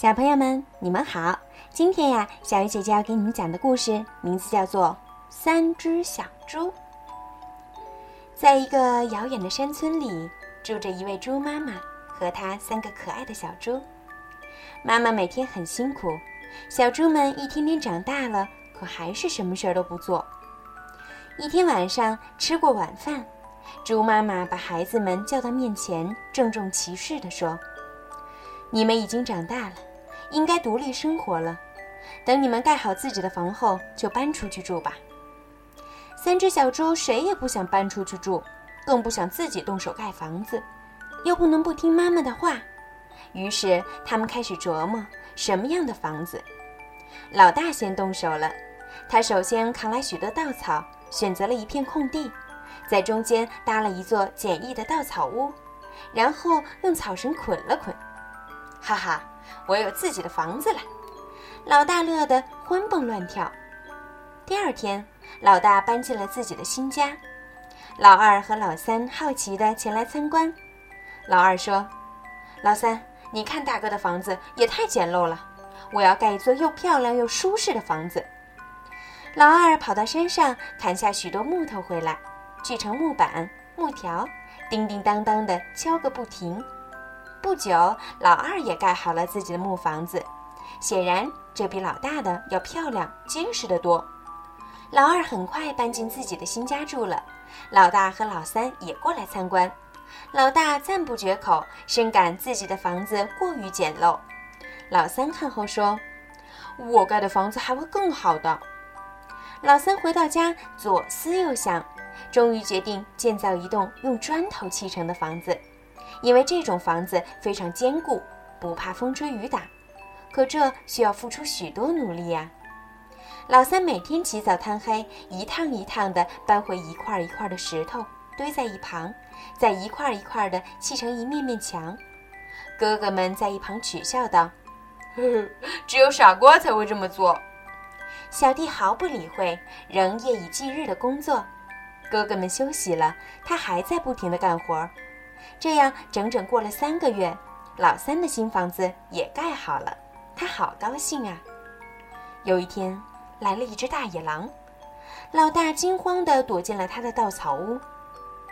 小朋友们，你们好！今天呀，小鱼姐姐要给你们讲的故事名字叫做《三只小猪》。在一个遥远的山村里，住着一位猪妈妈和她三个可爱的小猪。妈妈每天很辛苦，小猪们一天天长大了，可还是什么事儿都不做。一天晚上吃过晚饭，猪妈妈把孩子们叫到面前，郑重其事地说：“你们已经长大了。”应该独立生活了。等你们盖好自己的房后，就搬出去住吧。三只小猪谁也不想搬出去住，更不想自己动手盖房子，又不能不听妈妈的话。于是他们开始琢磨什么样的房子。老大先动手了，他首先扛来许多稻草，选择了一片空地，在中间搭了一座简易的稻草屋，然后用草绳捆了捆。哈哈。我有自己的房子了，老大乐得欢蹦乱跳。第二天，老大搬进了自己的新家，老二和老三好奇地前来参观。老二说：“老三，你看大哥的房子也太简陋了，我要盖一座又漂亮又舒适的房子。”老二跑到山上砍下许多木头回来，锯成木板、木条，叮叮当当的敲个不停。不久，老二也盖好了自己的木房子，显然这比老大的要漂亮、结实得多。老二很快搬进自己的新家住了，老大和老三也过来参观。老大赞不绝口，深感自己的房子过于简陋。老三看后说：“我盖的房子还会更好的。”老三回到家，左思右想，终于决定建造一栋用砖头砌成的房子。因为这种房子非常坚固，不怕风吹雨打，可这需要付出许多努力呀。老三每天起早贪黑，一趟一趟地搬回一块一块的石头，堆在一旁，再一块一块地砌成一面面墙。哥哥们在一旁取笑道：“呵呵，只有傻瓜才会这么做。”小弟毫不理会，仍夜以继日地工作。哥哥们休息了，他还在不停地干活。这样整整过了三个月，老三的新房子也盖好了，他好高兴啊！有一天，来了一只大野狼，老大惊慌地躲进了他的稻草屋。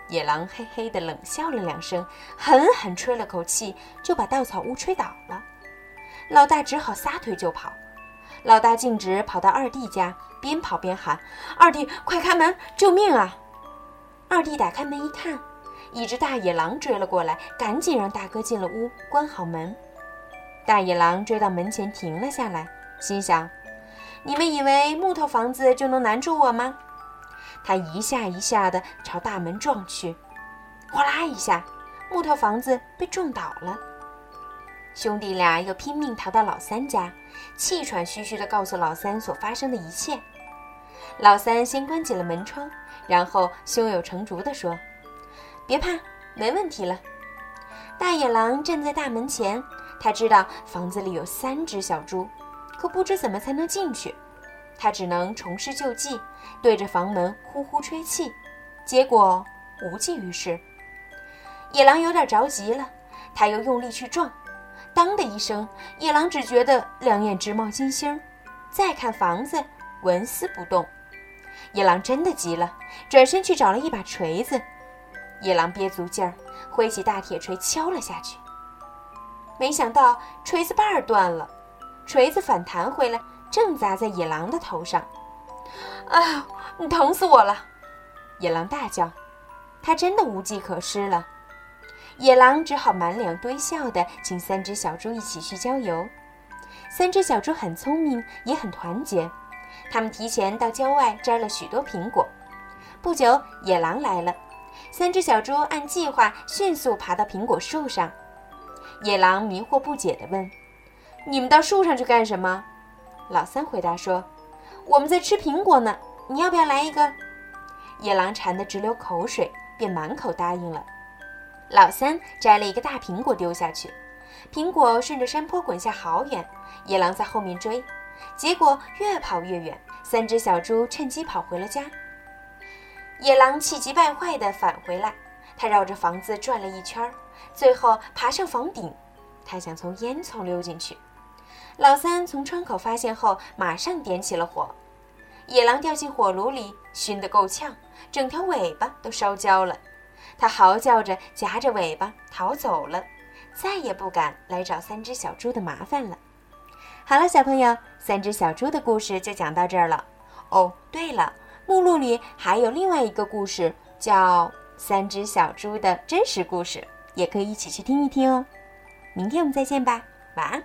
野狼嘿嘿地冷笑了两声，狠狠吹了口气，就把稻草屋吹倒了。老大只好撒腿就跑。老大径直跑到二弟家，边跑边喊：“二弟，快开门，救命啊！”二弟打开门一看。一只大野狼追了过来，赶紧让大哥进了屋，关好门。大野狼追到门前停了下来，心想：“你们以为木头房子就能难住我吗？”他一下一下地朝大门撞去，哗啦一下，木头房子被撞倒了。兄弟俩又拼命逃到老三家，气喘吁吁地告诉老三所发生的一切。老三先关紧了门窗，然后胸有成竹地说。别怕，没问题了。大野狼站在大门前，他知道房子里有三只小猪，可不知怎么才能进去。他只能重施旧技，对着房门呼呼吹气，结果无济于事。野狼有点着急了，他又用力去撞，当的一声，野狼只觉得两眼直冒金星，再看房子，纹丝不动。野狼真的急了，转身去找了一把锤子。野狼憋足劲儿，挥起大铁锤敲了下去。没想到锤子把儿断了，锤子反弹回来，正砸在野狼的头上。哎呦，你疼死我了！野狼大叫。他真的无计可施了。野狼只好满脸堆笑地请三只小猪一起去郊游。三只小猪很聪明，也很团结。他们提前到郊外摘了许多苹果。不久，野狼来了。三只小猪按计划迅速爬到苹果树上。野狼迷惑不解地问：“你们到树上去干什么？”老三回答说：“我们在吃苹果呢，你要不要来一个？”野狼馋得直流口水，便满口答应了。老三摘了一个大苹果丢下去，苹果顺着山坡滚下好远。野狼在后面追，结果越跑越远。三只小猪趁机跑回了家。野狼气急败坏地返回来，他绕着房子转了一圈，最后爬上房顶。他想从烟囱溜进去，老三从窗口发现后，马上点起了火。野狼掉进火炉里，熏得够呛，整条尾巴都烧焦了。它嚎叫着，夹着尾巴逃走了，再也不敢来找三只小猪的麻烦了。好了，小朋友，三只小猪的故事就讲到这儿了。哦，对了，目录里还有另外一个故事，叫《三只小猪的真实故事》，也可以一起去听一听哦。明天我们再见吧，晚安。